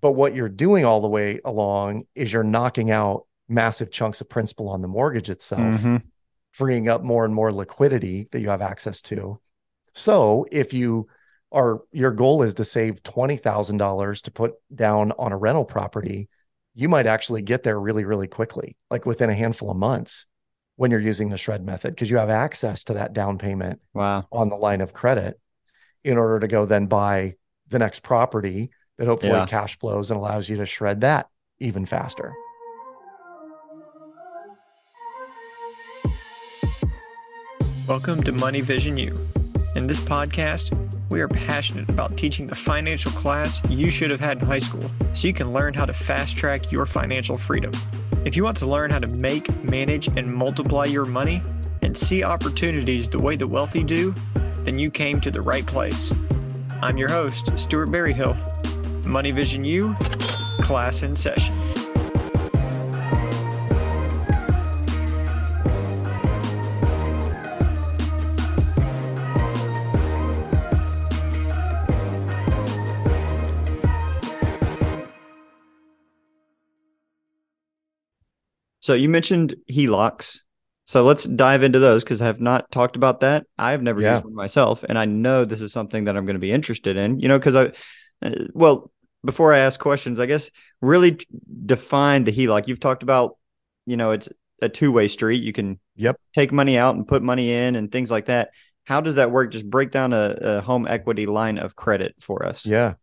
But what you're doing all the way along is you're knocking out massive chunks of principal on the mortgage itself, Mm-hmm. freeing up more and more liquidity that you have access to. So if you are your goal is to save $20,000 to put down on a rental property, you might actually get there really, really quickly, like within a handful of months when you're using the shred method, because you have access to that down payment Wow. on the line of credit in order to go then buy the next property that hopefully Yeah. cash flows and allows you to shred that even faster. Welcome to Money Vision U. In this podcast, we are passionate about teaching the financial class you should have had in high school so you can learn how to fast track your financial freedom. If you want to learn how to make, manage, and multiply your money and see opportunities the way the wealthy do, then you came to the right place. I'm your host, Stuart Berryhill. Money Vision U, class in session. So you mentioned HELOCs. So let's dive into those because I have not talked about that. I've never Yeah. used one myself, and I know this is something that I'm going to be interested in. You know, because I, uh, well, before I ask questions, I guess really define the HELOC. You've talked about, you know, it's a two way street. You can Yep. take money out and put money in and things like that. How does that work? Just break down a, a home equity line of credit for us. Yeah.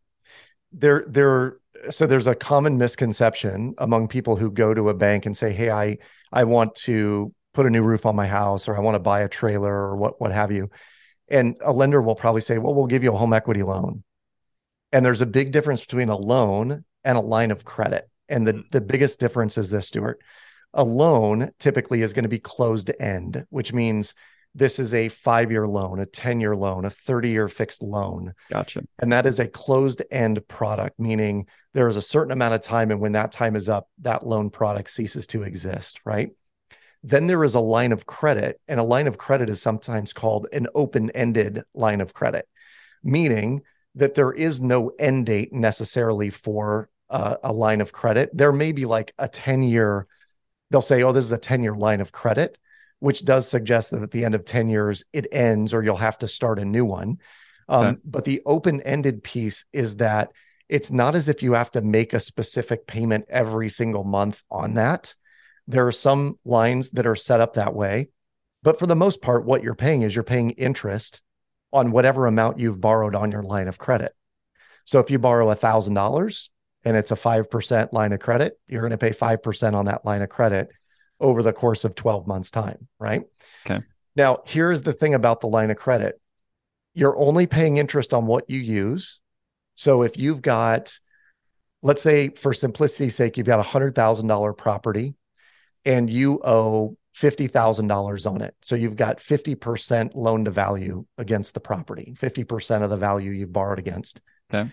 There, there, so there's a common misconception among people who go to a bank and say, Hey, I, I want to put a new roof on my house or I want to buy a trailer or what, what have you. And a lender will probably say, Well, we'll give you a home equity loan. And there's a big difference between a loan and a line of credit. And the, hmm. the biggest difference is this, Stuart. A loan typically is going to be closed end, which means this is a five year loan, a 10 year loan, a 30 year fixed loan. Gotcha. And that is a closed end product, meaning there is a certain amount of time. And when that time is up, that loan product ceases to exist, right? Then there is a line of credit, and a line of credit is sometimes called an open ended line of credit, meaning that there is no end date necessarily for uh, a line of credit. There may be like a 10 year, they'll say, oh, this is a 10 year line of credit, which does suggest that at the end of 10 years, it ends or you'll have to start a new one. Um, Okay. But the open ended piece is that it's not as if you have to make a specific payment every single month on that. There are some lines that are set up that way. But for the most part, what you're paying is you're paying interest on whatever amount you've borrowed on your line of credit. So if you borrow $1,000 and it's a 5% line of credit, you're going to pay 5% on that line of credit over the course of 12 months' time, right? Okay. Now, here's the thing about the line of credit you're only paying interest on what you use. So if you've got, let's say for simplicity's sake, you've got a $100,000 property and you owe $50,000 on it. So you've got 50% loan to value against the property, 50% of the value you've borrowed against. Okay.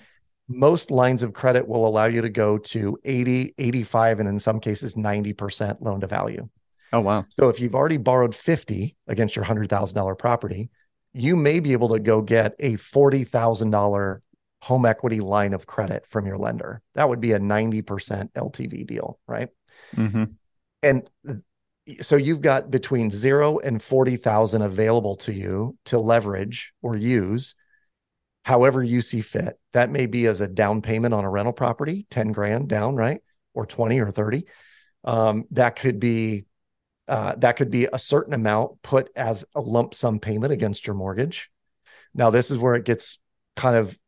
Most lines of credit will allow you to go to 80, 85, and in some cases, 90% loan to value. Oh wow. So if you've already borrowed 50 against your $100,000 property, you may be able to go get a $40,000 home equity line of credit from your lender. That would be a 90% LTV deal, right? Mm-hmm. And so you've got between 0 and 40,000 available to you to leverage or use however you see fit. That may be as a down payment on a rental property, 10 grand down, right? Or 20 or 30. Um, that could be uh, that could be a certain amount put as a lump sum payment against your mortgage. Now, this is where it gets kind of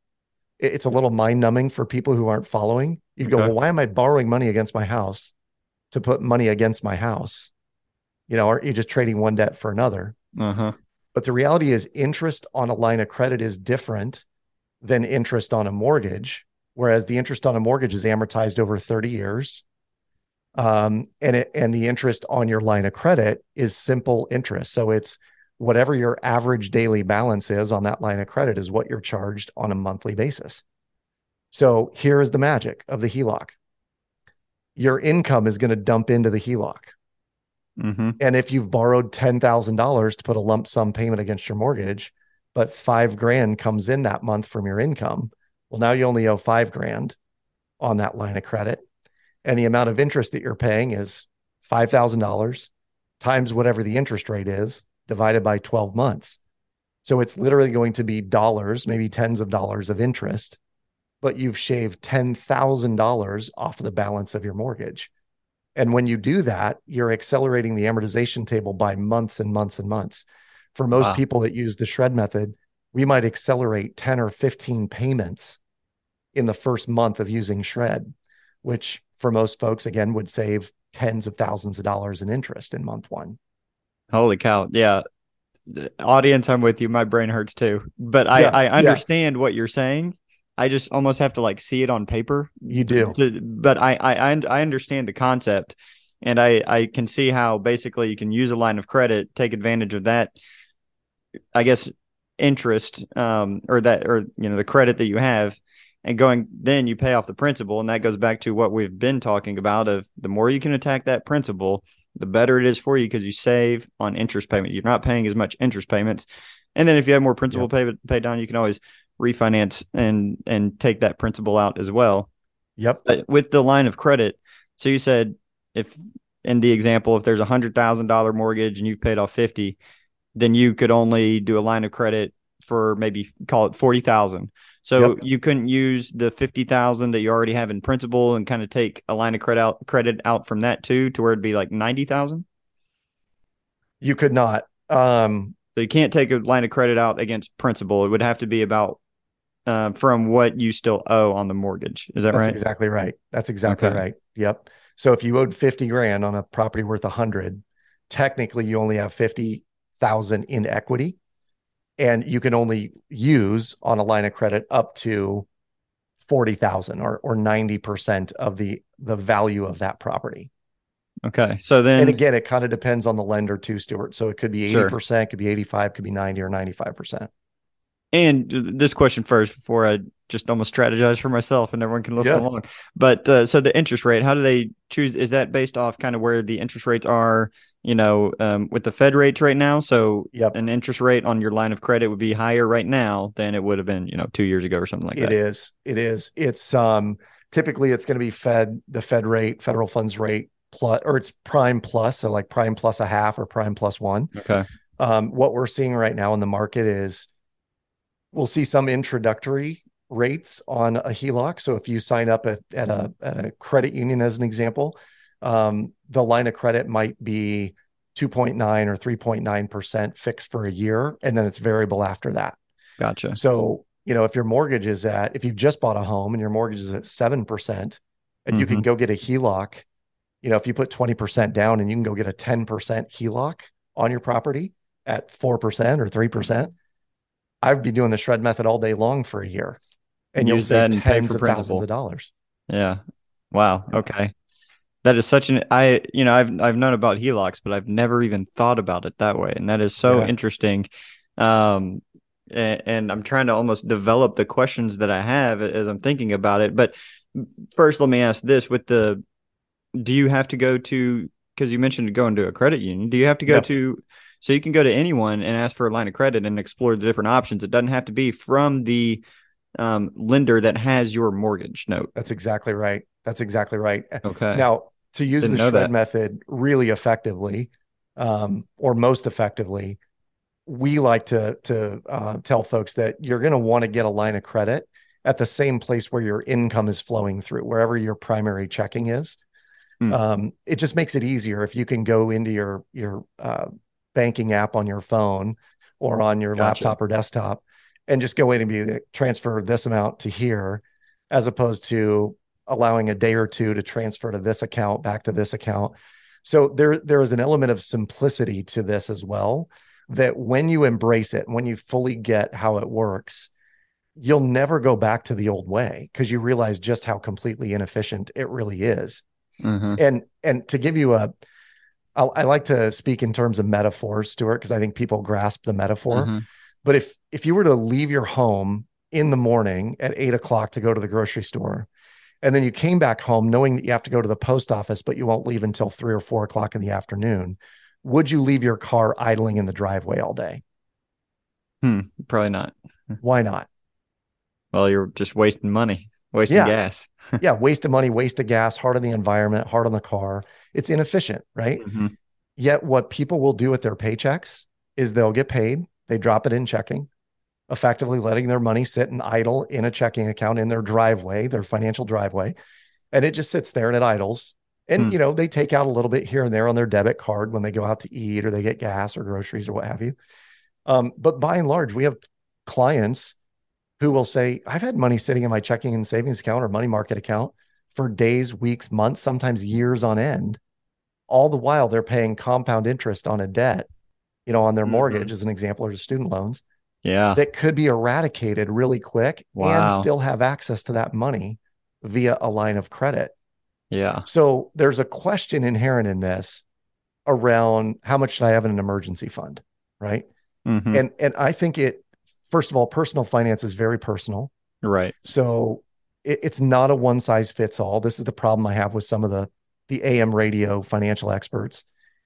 it's a little mind numbing for people who aren't following. You go, well, why am I borrowing money against my house to put money against my house? You know, aren't you just trading one debt for another? Uh huh. But the reality is, interest on a line of credit is different than interest on a mortgage, whereas the interest on a mortgage is amortized over 30 years. Um, and it, and the interest on your line of credit is simple interest. So it's whatever your average daily balance is on that line of credit is what you're charged on a monthly basis. So here is the magic of the HELOC. Your income is going to dump into the HELOC. Mm-hmm. And if you've borrowed $10,000 to put a lump sum payment against your mortgage, but five grand comes in that month from your income, well, now you only owe five grand. on that line of credit. And the amount of interest that you're paying is $5,000 times whatever the interest rate is divided by 12 months. So it's literally going to be dollars, maybe tens of dollars of interest, but you've shaved $10,000 off the balance of your mortgage. And when you do that, you're accelerating the amortization table by months and months and months. For most wow. people that use the shred method, we might accelerate 10 or 15 payments in the first month of using shred, which for most folks, again, would save tens of thousands of dollars in interest in month one. Holy cow. Yeah. audience, I'm with you. My brain hurts too. But I, yeah, I understand yeah. what you're saying. I just almost have to like see it on paper. You do. To, but I, I I understand the concept and I I can see how basically you can use a line of credit, take advantage of that I guess interest um or that or you know the credit that you have and going then you pay off the principal and that goes back to what we've been talking about of the more you can attack that principal the better it is for you because you save on interest payment you're not paying as much interest payments and then if you have more principal yep. pay pay down you can always refinance and and take that principal out as well yep but with the line of credit so you said if in the example if there's a hundred thousand dollar mortgage and you've paid off 50 then you could only do a line of credit for maybe call it 40,000 so yep. you couldn't use the fifty thousand that you already have in principal and kind of take a line of credit out credit out from that too to where it'd be like ninety thousand. You could not. Um, so you can't take a line of credit out against principal. It would have to be about uh, from what you still owe on the mortgage. Is that That's right? Exactly right. That's exactly okay. right. Yep. So if you owed fifty grand on a property worth a hundred, technically you only have fifty thousand in equity and you can only use on a line of credit up to 40,000 or or 90% of the the value of that property. Okay. So then And again, it kind of depends on the lender too, Stuart. So it could be 80%, sure. could be 85, could be 90 or 95%. And this question first before I just almost strategize for myself and everyone can listen yeah. along. But uh, so the interest rate, how do they choose? Is that based off kind of where the interest rates are you know, um, with the Fed rates right now. So yep. an interest rate on your line of credit would be higher right now than it would have been, you know, two years ago or something like it that. It is. It is. It's um typically it's going to be Fed the Fed rate, federal funds rate plus, or it's prime plus, so like prime plus a half or prime plus one. Okay. Um, what we're seeing right now in the market is we'll see some introductory rates on a HELOC. So if you sign up at, at a at a credit union as an example, um, the line of credit might be 2.9 or 3.9% fixed for a year, and then it's variable after that. Gotcha. So, you know, if your mortgage is at, if you've just bought a home and your mortgage is at 7%, and mm-hmm. you can mm-hmm. go get a HELOC, you know, if you put 20% down and you can go get a 10% HELOC on your property at 4% or 3%, I'd be doing the shred method all day long for a year. And Use you'll save tens of principal. thousands of dollars. Yeah. Wow. Okay. That is such an I you know I've I've known about HELOCs, but I've never even thought about it that way, and that is so yeah. interesting. Um, and, and I'm trying to almost develop the questions that I have as I'm thinking about it. But first, let me ask this: with the, do you have to go to? Because you mentioned going to a credit union. Do you have to go to? So you can go to anyone and ask for a line of credit and explore the different options. It doesn't have to be from the um, lender that has your mortgage note. That's exactly right. That's exactly right. Okay. Now, to use Didn't the shred that. method really effectively um, or most effectively we like to to uh, tell folks that you're going to want to get a line of credit at the same place where your income is flowing through wherever your primary checking is hmm. um, it just makes it easier if you can go into your your uh, banking app on your phone or on your gotcha. laptop or desktop and just go in and be transfer this amount to here as opposed to allowing a day or two to transfer to this account back to this account. So there there is an element of simplicity to this as well that when you embrace it, when you fully get how it works, you'll never go back to the old way because you realize just how completely inefficient it really is. Mm-hmm. And and to give you a I'll, I like to speak in terms of metaphors, Stuart, because I think people grasp the metaphor. Mm-hmm. But if if you were to leave your home in the morning at eight o'clock to go to the grocery store, and then you came back home knowing that you have to go to the post office, but you won't leave until three or four o'clock in the afternoon. Would you leave your car idling in the driveway all day? Hmm, probably not. Why not? Well, you're just wasting money. Wasting Yeah. gas. yeah, waste of money, waste of gas, hard on the environment, hard on the car. It's inefficient, right? Mhm. Yet what people will do with their paychecks is they'll get paid, they drop it in checking, effectively letting their money sit and idle in a checking account in their driveway, their financial driveway, and it just sits there and it idles. And Hmm. you know, they take out a little bit here and there on their debit card when they go out to eat or they get gas or groceries or what have you. Um, but by and large, we have clients who will say, I've had money sitting in my checking and savings account or money market account for days, weeks, months, sometimes years on end. All the while they're paying compound interest on a debt, you know, on their Mhm. mortgage as an example, or student loans Yeah. that could be eradicated really quick Wow. and still have access to that money via a line of credit. Yeah. So there's a question inherent in this around how much should I have in an emergency fund, right? Mhm. And and I think it first of all, personal finance is very personal. right. So it, it's not a one size fits all. This is the problem I have with some of the the AM radio financial experts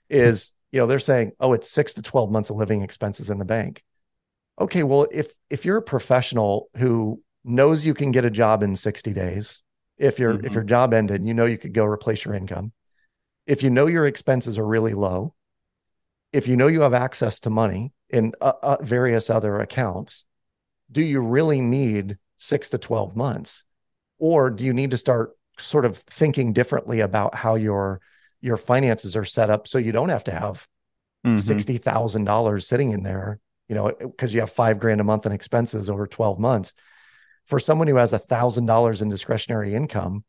is, you know, they're saying, "Oh, it's 6 to 12 months of living expenses in the bank." Okay, well, if if you're a professional who knows you can get a job in 60 days, if your if Mhm. your job ended, you know you could go replace your income. If you know your expenses are really low, if you know you have access to money in uh, uh, various other accounts, do you really need six to 12 months? Or do you need to start sort of thinking differently about how your your finances are set up so you don't have to have Mhm. $60,000 sitting in there, you know, because you have five grand a month in expenses over 12 months. For someone who has a thousand dollars in discretionary income,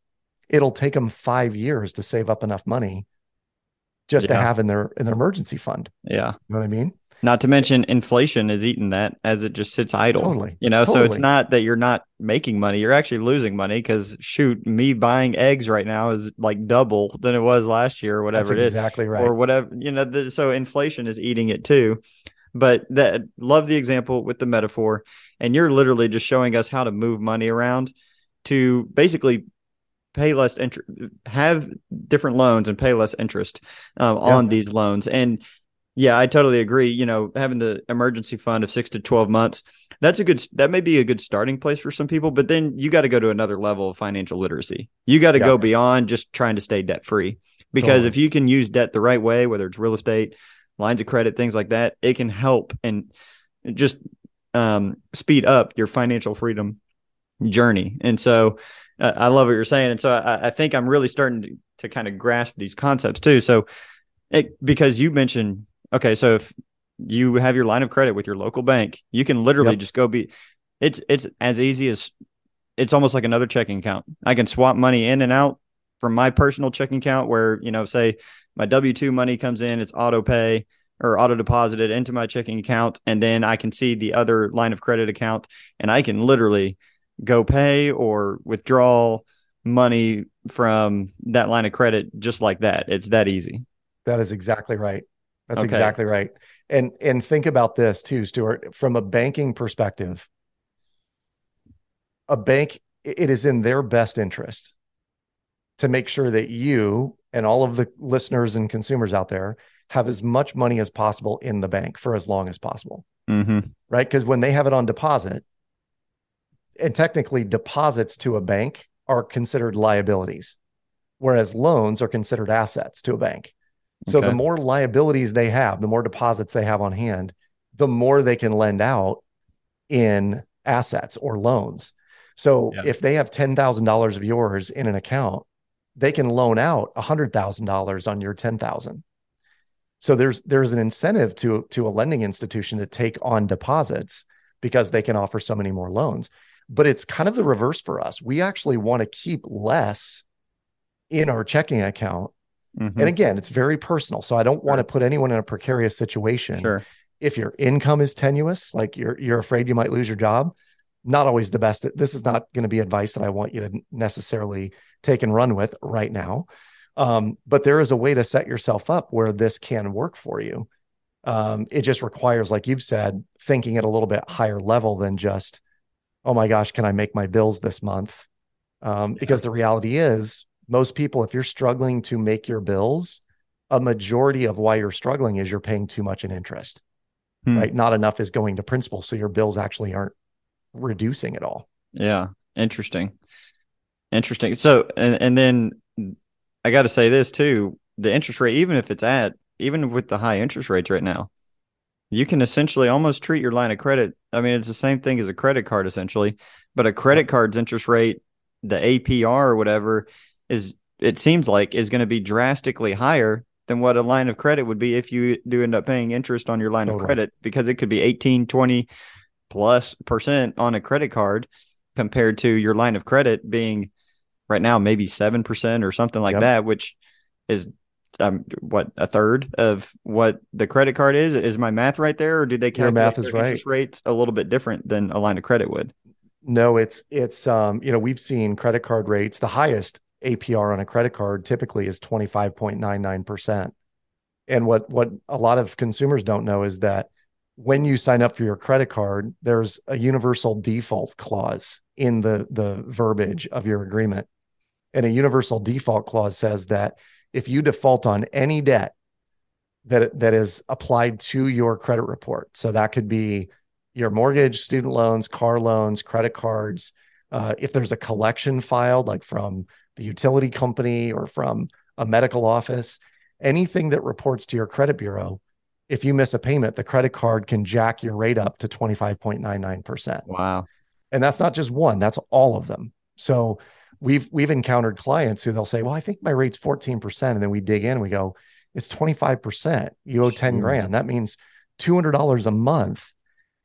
it'll take them five years to save up enough money just to have in their in their emergency fund. Yeah. You know what I mean? Not to mention inflation is eating that as it just sits idle. Totally. You know, so it's not that you're not making money, you're actually losing money because shoot, me buying eggs right now is like double than it was last year or whatever That's it is. exactly right. Or whatever, you know, the, so inflation is eating it too. But that love the example with the metaphor. And you're literally just showing us how to move money around to basically pay less interest, have different loans and pay less interest um, Yeah. on these loans. And yeah, I totally agree. You know, having the emergency fund of six to 12 months, that's a good, that may be a good starting place for some people, but then you got to go to another level of financial literacy. You got to go beyond just trying to stay debt free. Because Totally. if you can use debt the right way, whether it's real estate, lines of credit, things like that, it can help and just um, speed up your financial freedom journey. And so uh, I love what you're saying. And so I, I think I'm really starting to, to kind of grasp these concepts too. So it, because you mentioned, okay, so if you have your line of credit with your local bank, you can literally Yep. just go be, it's, it's as easy as it's almost like another checking account. I can swap money in and out from my personal checking account where, you know, say my W 2 money comes in, it's auto pay or auto deposited into my checking account. And then I can see the other line of credit account and I can literally go pay or withdraw money from that line of credit just like that. It's that easy. That is exactly right. That's Okay. exactly right. And and think about this too, Stuart, from a banking perspective. A bank it is in their best interest to make sure that you and all of the listeners and consumers out there have as much money as possible in the bank for as long as possible, Mm-hmm. right? Because when they have it on deposit, and technically deposits to a bank are considered liabilities, whereas loans are considered assets to a bank. So Okay. the more liabilities they have, the more deposits they have on hand, the more they can lend out in assets or loans. So Yeah. if they have $10,000 of yours in an account, they can loan out $100,000 on your 10,000. So there's there's an incentive to to a lending institution to take on deposits because they can offer so many more loans. But it's kind of the reverse for us. We actually want to keep less in our checking account Mhm. and again, it's very personal. So I don't want to put anyone in a precarious situation. Sure. If your income is tenuous, like you're you're afraid you might lose your job, not always the best. This is not going to be advice that I want you to necessarily take and run with right now. Um, but there is a way to set yourself up where this can work for you. Um, it just requires, like you've said, thinking at a little bit higher level than just, oh my gosh, can I make my bills this month? Um, Because the reality is, most people, if you're struggling to make your bills, a majority of why you're struggling is you're paying too much in interest, Hmm. right? Not enough is going to principal. So your bills actually aren't reducing at all. Yeah. Interesting. Interesting. So, and, and then I got to say this too the interest rate, even if it's at, even with the high interest rates right now, you can essentially almost treat your line of credit. I mean, it's the same thing as a credit card essentially, but a credit card's interest rate, the APR or whatever, is it seems like is going to be drastically higher than what a line of credit would be if you do end up paying interest on your line totally. of credit because it could be 18, 20 plus percent on a credit card compared to your line of credit being right now maybe 7% or something like yep. that, which is um, what a third of what the credit card is. Is my math right there, or do they calculate math is right. interest rates a little bit different than a line of credit would? No, it's it's um you know we've seen credit card rates the highest APR on a credit card typically is twenty five point nine nine percent, and what what a lot of consumers don't know is that when you sign up for your credit card, there's a universal default clause in the the verbiage of your agreement, and a universal default clause says that if you default on any debt that that is applied to your credit report. So that could be your mortgage, student loans, car loans, credit cards. Uh, if there's a collection filed, like from the utility company or from a medical office, anything that reports to your credit bureau, if you miss a payment, the credit card can jack your rate up to 25.99%. Wow. And that's not just one, that's all of them. So we've we've encountered clients who they'll say, "Well, I think my rate's 14%." And then we dig in and we go, "It's 25%. You owe 10 grand. That means $200 a month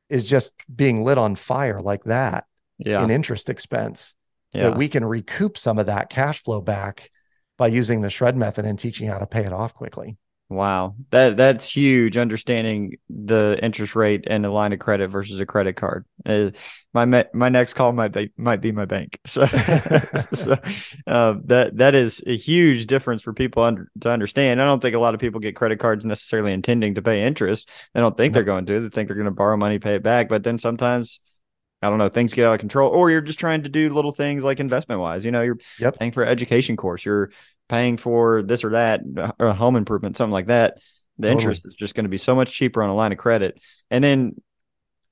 is just being lit on fire like that yeah. in interest expense. Yeah. That we can recoup some of that cash flow back by using the shred method and teaching how to pay it off quickly. Wow, that that's huge. Understanding the interest rate and a line of credit versus a credit card. Uh, my my next call might be might be my bank. So, so uh, that that is a huge difference for people under, to understand. I don't think a lot of people get credit cards necessarily intending to pay interest. They don't think they're going to. They think they're going to borrow money, pay it back. But then sometimes I don't know, things get out of control, or you're just trying to do little things like investment wise. You know, you're yep. paying for an education course, you're paying for this or that, or a home improvement, something like that. The totally. interest is just going to be so much cheaper on a line of credit. And then,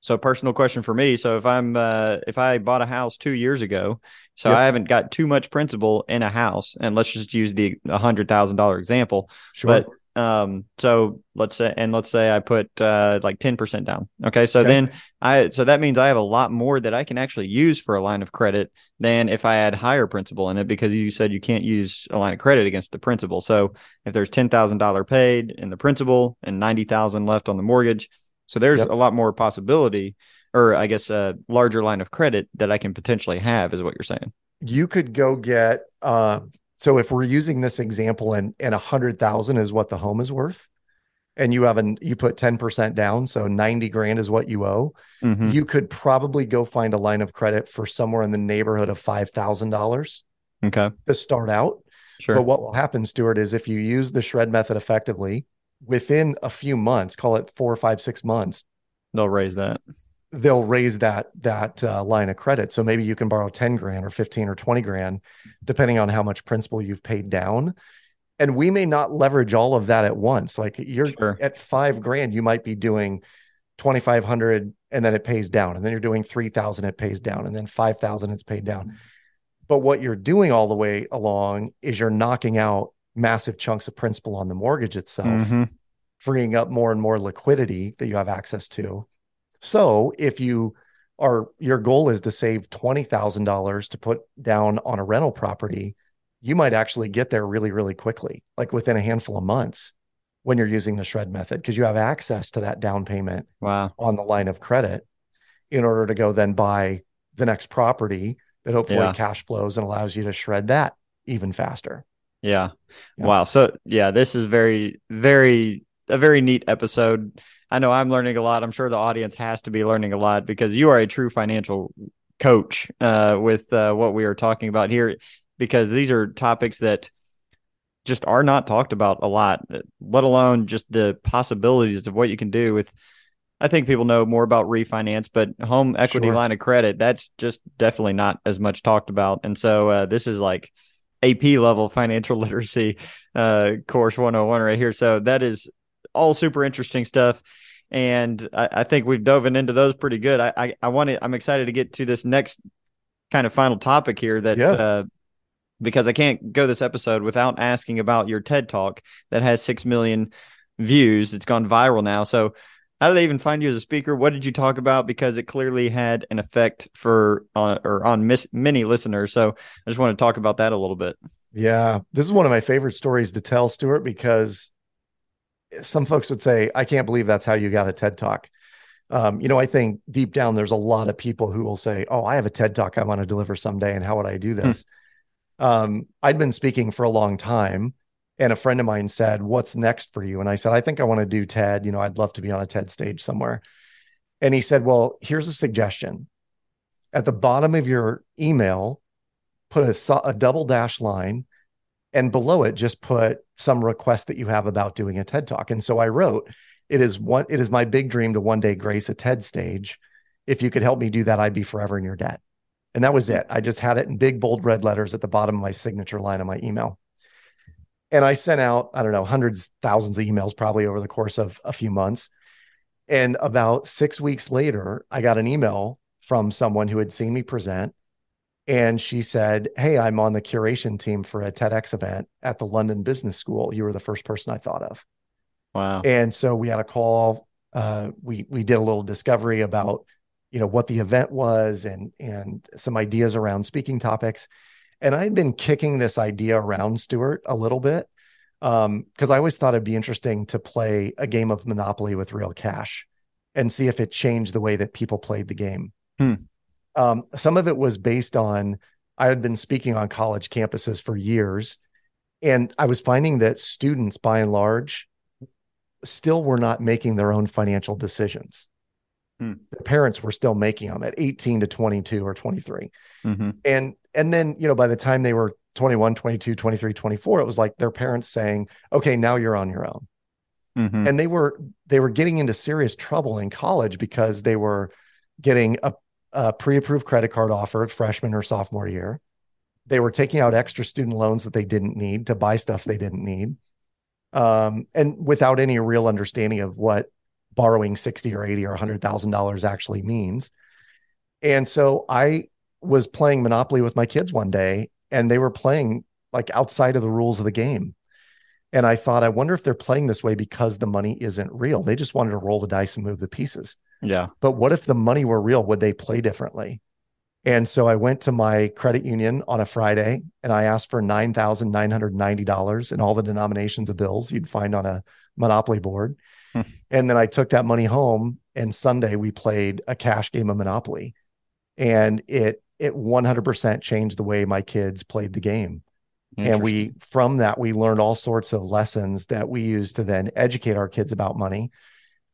so personal question for me. So if I'm, uh, if I bought a house two years ago, so yep. I haven't got too much principal in a house, and let's just use the a hundred thousand dollar example. Sure. But um, so let's say, and let's say I put uh, like 10% down. Okay. So okay. then I, so that means I have a lot more that I can actually use for a line of credit than if I had higher principal in it because you said you can't use a line of credit against the principal. So if there's $10,000 paid in the principal and 90,000 left on the mortgage, so there's yep. a lot more possibility or I guess a larger line of credit that I can potentially have is what you're saying. You could go get, uh, so if we're using this example and and a hundred thousand is what the home is worth, and you have an you put 10% down, so 90 grand is what you owe, mm-hmm. you could probably go find a line of credit for somewhere in the neighborhood of five thousand dollars. Okay. To start out. Sure. But what will happen, Stuart, is if you use the shred method effectively, within a few months, call it four, five, six months, they'll raise that they'll raise that that uh, line of credit. So maybe you can borrow 10 grand or 15 or 20 grand, depending on how much principal you've paid down. And we may not leverage all of that at once. Like you're sure. at five grand, you might be doing 2,500 and then it pays down. And then you're doing 3,000, it pays down. And then 5,000, it's paid down. But what you're doing all the way along is you're knocking out massive chunks of principal on the mortgage itself, mm-hmm. freeing up more and more liquidity that you have access to so if you are your goal is to save $20,000 to put down on a rental property, you might actually get there really, really quickly, like within a handful of months when you're using the shred method, because you have access to that down payment wow. on the line of credit in order to go then buy the next property that hopefully yeah. cash flows and allows you to shred that even faster. Yeah. yeah. Wow. So yeah, this is very, very, a very neat episode. I know I'm learning a lot. I'm sure the audience has to be learning a lot because you are a true financial coach uh, with uh, what we are talking about here, because these are topics that just are not talked about a lot, let alone just the possibilities of what you can do with. I think people know more about refinance, but home equity sure. line of credit, that's just definitely not as much talked about. And so uh, this is like AP level financial literacy uh, course 101 right here. So that is all super interesting stuff. And I, I think we've dove into those pretty good. I, I, I want to, I'm excited to get to this next kind of final topic here that, yeah. uh, because I can't go this episode without asking about your TED talk that has 6 million views. It's gone viral now. So, how did they even find you as a speaker? What did you talk about? Because it clearly had an effect for uh, or on mis- many listeners. So, I just want to talk about that a little bit. Yeah, this is one of my favorite stories to tell, Stuart, because some folks would say, "I can't believe that's how you got a TED talk." Um, you know, I think deep down there's a lot of people who will say, "Oh, I have a TED talk I want to deliver someday, and how would I do this?" Hmm. Um, I'd been speaking for a long time, and a friend of mine said, "What's next for you?" And I said, "I think I want to do TED. You know, I'd love to be on a TED stage somewhere." And he said, "Well, here's a suggestion. At the bottom of your email, put a, a double dash line, and below it, just put some request that you have about doing a TED talk." And so I wrote it is one it is my big dream to one day grace a TED stage. If you could help me do that, I'd be forever in your debt. And that was it. I just had it in big bold red letters at the bottom of my signature line of my email. And I sent out, I don't know, hundreds, thousands of emails probably over the course of a few months. And about six weeks later, I got an email from someone who had seen me present. And she said, Hey, I'm on the curation team for a TEDx event at the London Business School. You were the first person I thought of. Wow. And so we had a call. Uh, we we did a little discovery about you know what the event was and and some ideas around speaking topics. And I'd been kicking this idea around Stuart a little bit because um, I always thought it'd be interesting to play a game of Monopoly with real cash and see if it changed the way that people played the game. Hmm. Um, some of it was based on I had been speaking on college campuses for years, and I was finding that students, by and large, still were not making their own financial decisions. Hmm. Their parents were still making them at 18 to 22 or 23. Mm-hmm. And and then, you know, by the time they were 21, 22, 23, 24, it was like their parents saying, "Okay, now you're on your own." Mm-hmm. And they were they were getting into serious trouble in college because they were getting a, a pre-approved credit card offer at freshman or sophomore year. They were taking out extra student loans that they didn't need to buy stuff they didn't need. Um, and without any real understanding of what borrowing 60 or 80 or 100 thousand dollars actually means. And so i was playing monopoly with my kids one day and they were playing like outside of the rules of the game. And i thought i wonder if they're playing this way because the money isn't real. They just wanted to roll the dice and move the pieces yeah but what if the money were real would they play differently and so I went to my credit union on a Friday and I asked for $9,990 in all the denominations of bills you'd find on a Monopoly board. Hmm. and then I took that money home and Sunday we played a cash game of Monopoly. And it it 100% changed the way my kids played the game. And we from that we learned all sorts of lessons that we use to then educate our kids about money.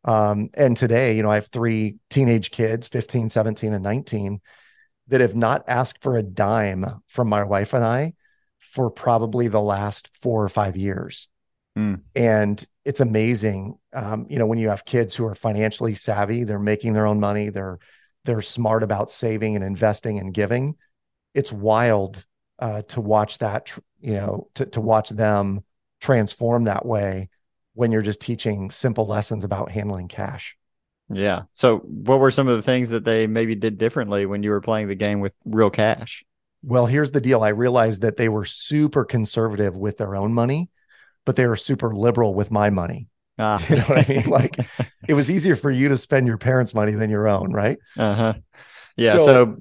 Um, and today, you know, I have three teenage kids, 15, 17 and 19 that have not asked for a dime from my wife and I for probably the last four or five years. Mm. And it's amazing. Um, you know, when you have kids who are financially savvy, they're making their own money, they're they're smart about saving and investing and giving. It's wild uh, to watch that, you know, to, to watch them transform that way when you're just teaching simple lessons about handling cash. Yeah. So, what were some of the things that they maybe did differently when you were playing the game with real cash? Well, here's the deal. I realized that they were super conservative with their own money, but they were super liberal with my money. Ah. You know what I mean? Like it was easier for you to spend your parents' money than your own, right? Uh huh. Yeah. So, so,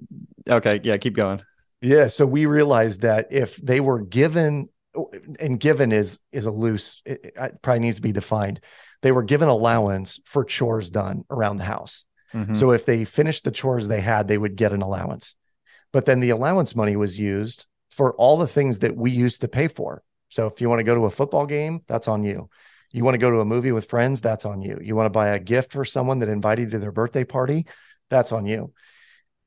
okay. Yeah. Keep going. Yeah. So we realized that if they were given, and given is is a loose, it, it probably needs to be defined they were given allowance for chores done around the house. Mm-hmm. So if they finished the chores they had, they would get an allowance. But then the allowance money was used for all the things that we used to pay for. So if you want to go to a football game, that's on you. You want to go to a movie with friends, that's on you. You want to buy a gift for someone that invited you to their birthday party, that's on you.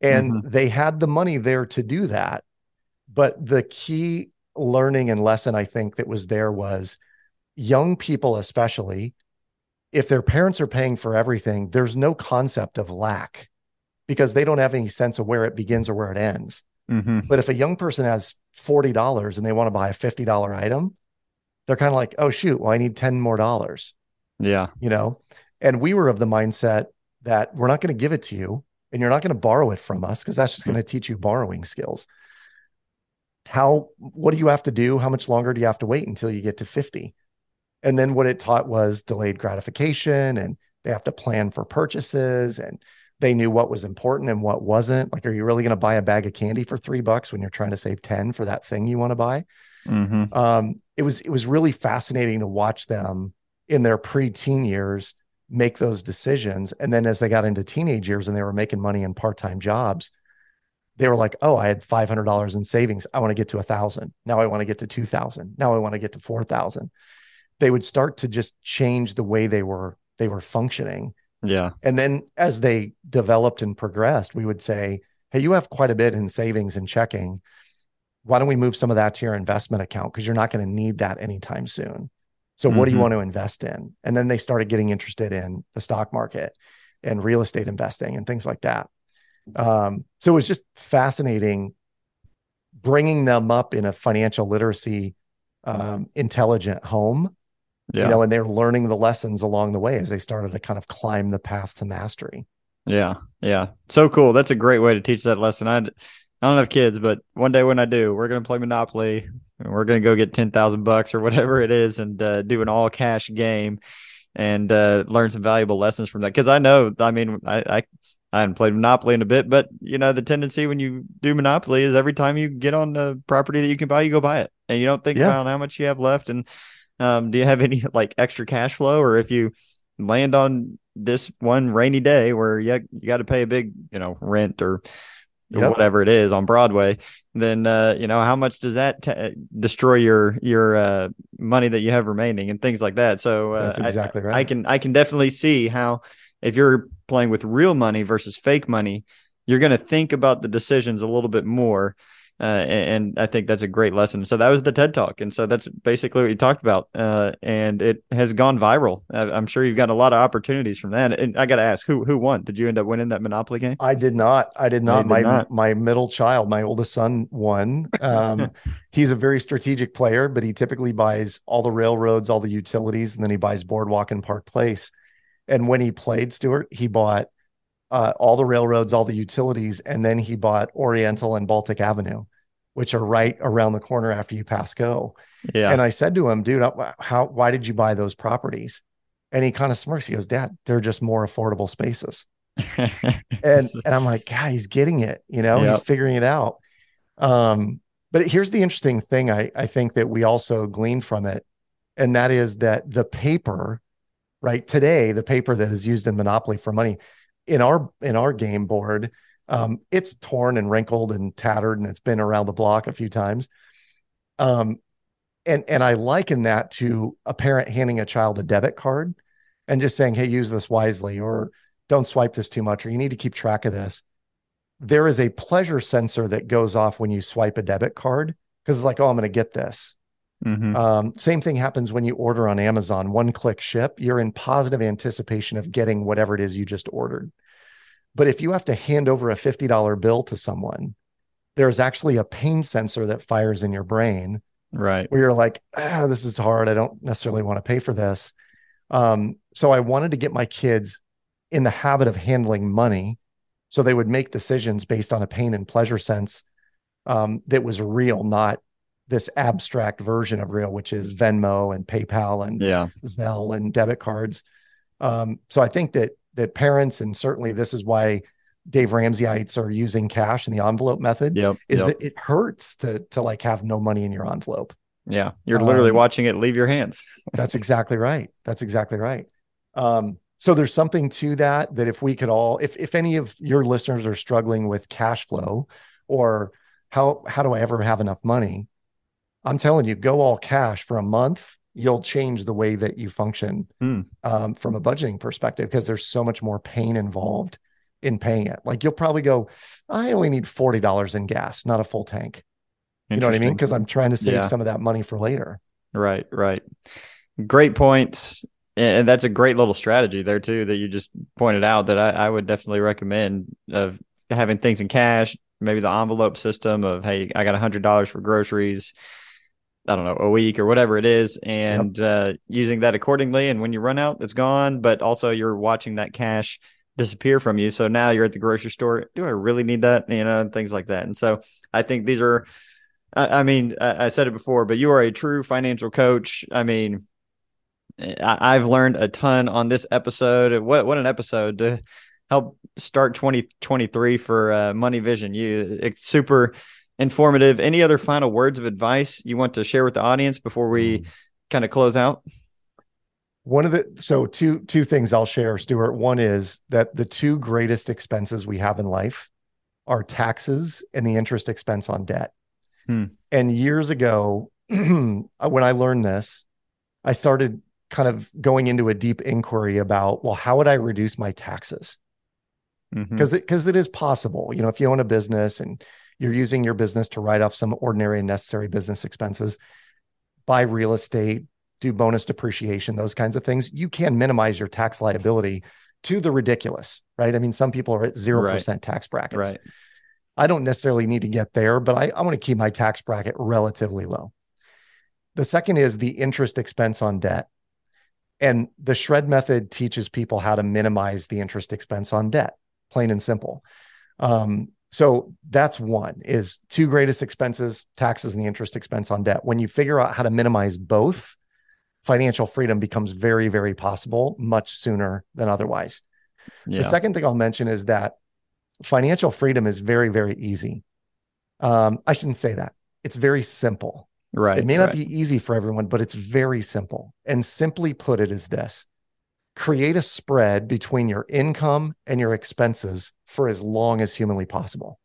And mm-hmm. they had the money there to do that. But the key learning and lesson I think that was there was young people, especially, if their parents are paying for everything, there's no concept of lack because they don't have any sense of where it begins or where it ends. Mm-hmm. But if a young person has $40 and they want to buy a $50 item, they're kind of like, oh, shoot, well, I need 10 more dollars. Yeah. You know, and we were of the mindset that we're not going to give it to you and you're not going to borrow it from us because that's just going to teach you borrowing skills. How what do you have to do? How much longer do you have to wait until you get to 50? And then what it taught was delayed gratification and they have to plan for purchases and they knew what was important and what wasn't. Like, are you really going to buy a bag of candy for three bucks when you're trying to save 10 for that thing you want to buy? Mm-hmm. Um, it was, it was really fascinating to watch them in their pre-teen years make those decisions. And then as they got into teenage years and they were making money in part-time jobs, they were like, oh, I had $500 in savings. I want to get to a thousand. Now I want to get to 2000. Now I want to get to 4,000. They would start to just change the way they were, they were functioning yeah. And then as they developed and progressed, we would say, Hey, you have quite a bit in savings and checking. Why don't we move some of that to your investment account? Because you're not going to need that anytime soon. So, mm-hmm. what do you mm-hmm. want to invest in? And then they started getting interested in the stock market and real estate investing and things like that. Um, so, it was just fascinating bringing them up in a financial literacy, um, intelligent home yeah. you know, and they're learning the lessons along the way as they started to kind of climb the path to mastery. Yeah. Yeah. So cool. That's a great way to teach that lesson. I, I don't have kids, but one day when I do, we're going to play Monopoly and we're going to go get 10,000 bucks or whatever it is and uh, do an all cash game and uh, learn some valuable lessons from that. Cause I know, I mean, I, I, I haven't played Monopoly in a bit, but you know, the tendency when you do Monopoly is every time you get on a property that you can buy, you go buy it and you don't think yeah. about how much you have left. And um, do you have any like extra cash flow, or if you land on this one rainy day where you you got to pay a big you know rent or Yep. whatever it is on Broadway, then uh, you know how much does that t- destroy your your uh, money that you have remaining and things like that. So uh, that's exactly I, right. I can I can definitely see how if you're playing with real money versus fake money, you're going to think about the decisions a little bit more uh, and, and, I think that's a great lesson. So that was the TED Talk, and so that's basically what you talked about, uh, and it has gone viral. I'm sure you've got a lot of opportunities from that. And I got to ask, who who won? Did you end up winning that Monopoly game? I did not. I did not. My not. my middle child, my oldest son, won. Um, he's a very strategic player, but he typically buys all the railroads, all the utilities, and then he buys Boardwalk and Park Place. And when he played Stuart, he bought uh, all the railroads, all the utilities, and then he bought Oriental and Baltic Avenue, which are right around the corner after you pass go. Yeah. And I said to him, dude, how, why did you buy those properties? And he kind of smirks. He goes, Dad, they're just more affordable spaces. and and I'm like, God, he's getting it. You know, yep. he's figuring it out. Um, but here's the interesting thing I, I think that we also glean from it, and that is that the paper, right today, the paper that is used in Monopoly for money, in our in our game board, um, it's torn and wrinkled and tattered, and it's been around the block a few times. Um, and and I liken that to a parent handing a child a debit card and just saying, "Hey, use this wisely," or "Don't swipe this too much," or "You need to keep track of this." There is a pleasure sensor that goes off when you swipe a debit card because it's like, "Oh, I'm going to get this." Mm-hmm. Um, same thing happens when you order on Amazon, one click ship. You're in positive anticipation of getting whatever it is you just ordered. But if you have to hand over a $50 bill to someone, there's actually a pain sensor that fires in your brain. Right. Where you're like, ah, this is hard. I don't necessarily want to pay for this. Um, so I wanted to get my kids in the habit of handling money so they would make decisions based on a pain and pleasure sense um, that was real, not this abstract version of real, which is Venmo and PayPal and yeah. Zelle and debit cards. Um, so I think that that parents and certainly this is why Dave Ramseyites are using cash in the envelope method. Yep, is yep. that it hurts to to like have no money in your envelope. Yeah, you're literally um, watching it leave your hands. that's exactly right. That's exactly right. Um, so there's something to that that if we could all, if if any of your listeners are struggling with cash flow or how how do I ever have enough money? I'm telling you, go all cash for a month. You'll change the way that you function mm. um, from a budgeting perspective because there's so much more pain involved in paying it. Like you'll probably go, I only need forty dollars in gas, not a full tank. You know what I mean? Because I'm trying to save yeah. some of that money for later. Right, right. Great points. And that's a great little strategy there too that you just pointed out that I, I would definitely recommend of having things in cash, maybe the envelope system of hey, I got a hundred dollars for groceries I don't know, a week or whatever it is, and yep. uh, using that accordingly. And when you run out, it's gone. But also, you're watching that cash disappear from you. So now you're at the grocery store. Do I really need that? You know, and things like that. And so I think these are I, I mean, I, I, said it before, but you are a true financial coach. I mean, I, have learned a ton on this episode. What what an episode to help start 2023 for uh, Money Vision. You it's super informative. Any other final words of advice you want to share with the audience before we mm. kind of close out? One of the so two two things I'll share, Stuart. One is that the two greatest expenses we have in life are taxes and the interest expense on debt. Hmm. And years ago, when I learned this, I started kind of going into a deep inquiry about, well, how would I reduce my taxes? Because mm-hmm. it because it is possible. You know, if you own a business and you're using your business to write off some ordinary and necessary business expenses, buy real estate, do bonus depreciation, those kinds of things, you can minimize your tax liability to the ridiculous, right? I mean, some people are at 0% right. tax brackets. Right. I don't necessarily need to get there, but I, I want to keep my tax bracket relatively low. The second is the interest expense on debt. And the shred method teaches people how to minimize the interest expense on debt, plain and simple. Um, so that's one is two greatest expenses, taxes and the interest expense on debt. When you figure out how to minimize both, financial freedom becomes very, very possible much sooner than otherwise. Yeah. The second thing I'll mention is that financial freedom is very, very easy. Um, I shouldn't say that. It's very simple. Right. It may not right. be easy for everyone, but it's very simple. And simply put, it is this create a spread between your income and your expenses for as long as humanly possible.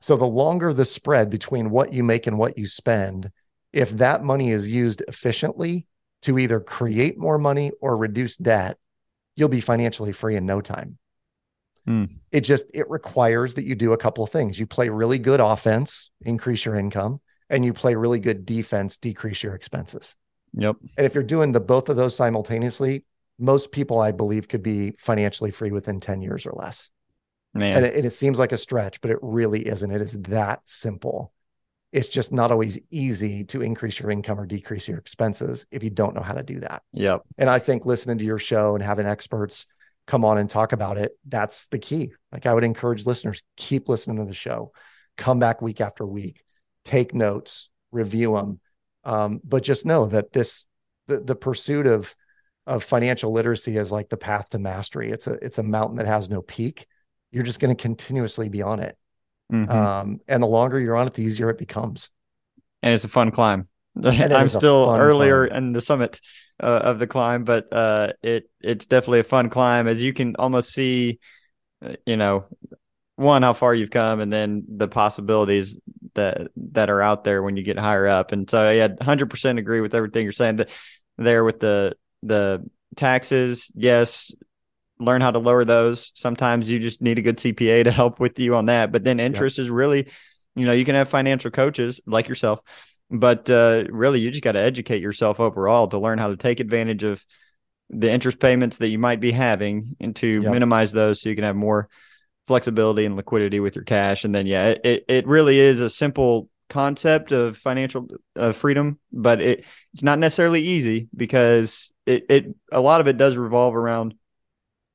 So, the longer the spread between what you make and what you spend, if that money is used efficiently to either create more money or reduce debt, you'll be financially free in no time. Mm. It just it requires that you do a couple of things. You play really good offense, increase your income, and you play really good defense, decrease your expenses. Yep. And if you're doing the both of those simultaneously, most people I believe could be financially free within 10 years or less. Man. And it, and it seems like a stretch, but it really isn't. It is that simple. It's just not always easy to increase your income or decrease your expenses if you don't know how to do that. Yep. And I think listening to your show and having experts come on and talk about it, that's the key. Like I would encourage listeners, keep listening to the show, come back week after week, take notes, review them. Um, but just know that this, the, the pursuit of, of financial literacy is like the path to mastery. It's a, it's a mountain that has no peak. You're just going to continuously be on it. Mm-hmm. Um, and the longer you're on it, the easier it becomes. And it's a fun climb. I'm still earlier climb. in the summit uh, of the climb, but uh, it it's definitely a fun climb as you can almost see, uh, you know, one how far you've come, and then the possibilities that that are out there when you get higher up. And so, yeah, hundred percent agree with everything you're saying. That there with the the taxes, yes, learn how to lower those. Sometimes you just need a good CPA to help with you on that. But then interest yep. is really, you know, you can have financial coaches like yourself but uh, really, you just got to educate yourself overall to learn how to take advantage of the interest payments that you might be having and to minimize those so you can have more flexibility and liquidity with your cash. And then, yeah, it, it really is a simple concept of financial uh, freedom, but it, it's not necessarily easy because it, it a lot of it does revolve around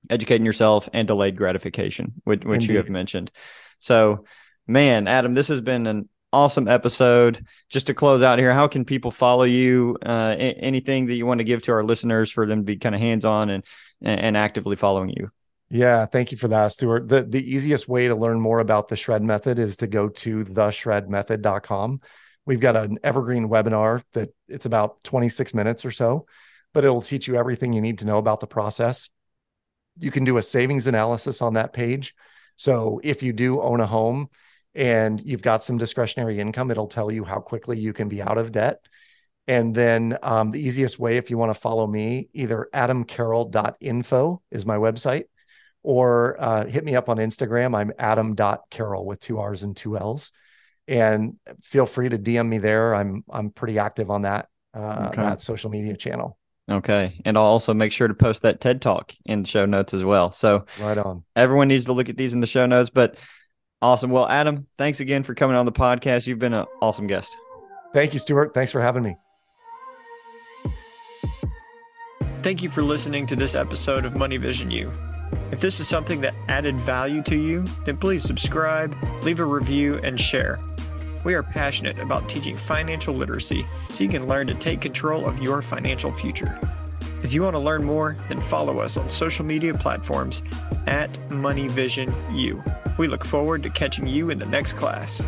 educating yourself and delayed gratification, which, which you have mentioned. So, man, Adam, this has been an awesome episode. Just to close out here, how can people follow you? Uh, a- anything that you want to give to our listeners for them to be kind of hands on and and actively following you? Yeah, thank you for that, Stuart. The the easiest way to learn more about the shred method is to go to theshredmethod.com. We've got an evergreen webinar that it's about 26 minutes or so, but it'll teach you everything you need to know about the process. You can do a savings analysis on that page. So if you do own a home, and you've got some discretionary income, it'll tell you how quickly you can be out of debt. And then um, the easiest way, if you want to follow me, either adamcarroll.info is my website, or uh, hit me up on Instagram. I'm adam.carroll with two R's and two L's. And feel free to DM me there. I'm I'm pretty active on that uh, okay. that social media channel. Okay. And I'll also make sure to post that TED talk in the show notes as well. So right on. Everyone needs to look at these in the show notes. But Awesome. Well, Adam, thanks again for coming on the podcast. You've been an awesome guest. Thank you, Stuart. Thanks for having me. Thank you for listening to this episode of Money Vision U. If this is something that added value to you, then please subscribe, leave a review, and share. We are passionate about teaching financial literacy so you can learn to take control of your financial future. If you want to learn more, then follow us on social media platforms at MoneyVisionU. We look forward to catching you in the next class.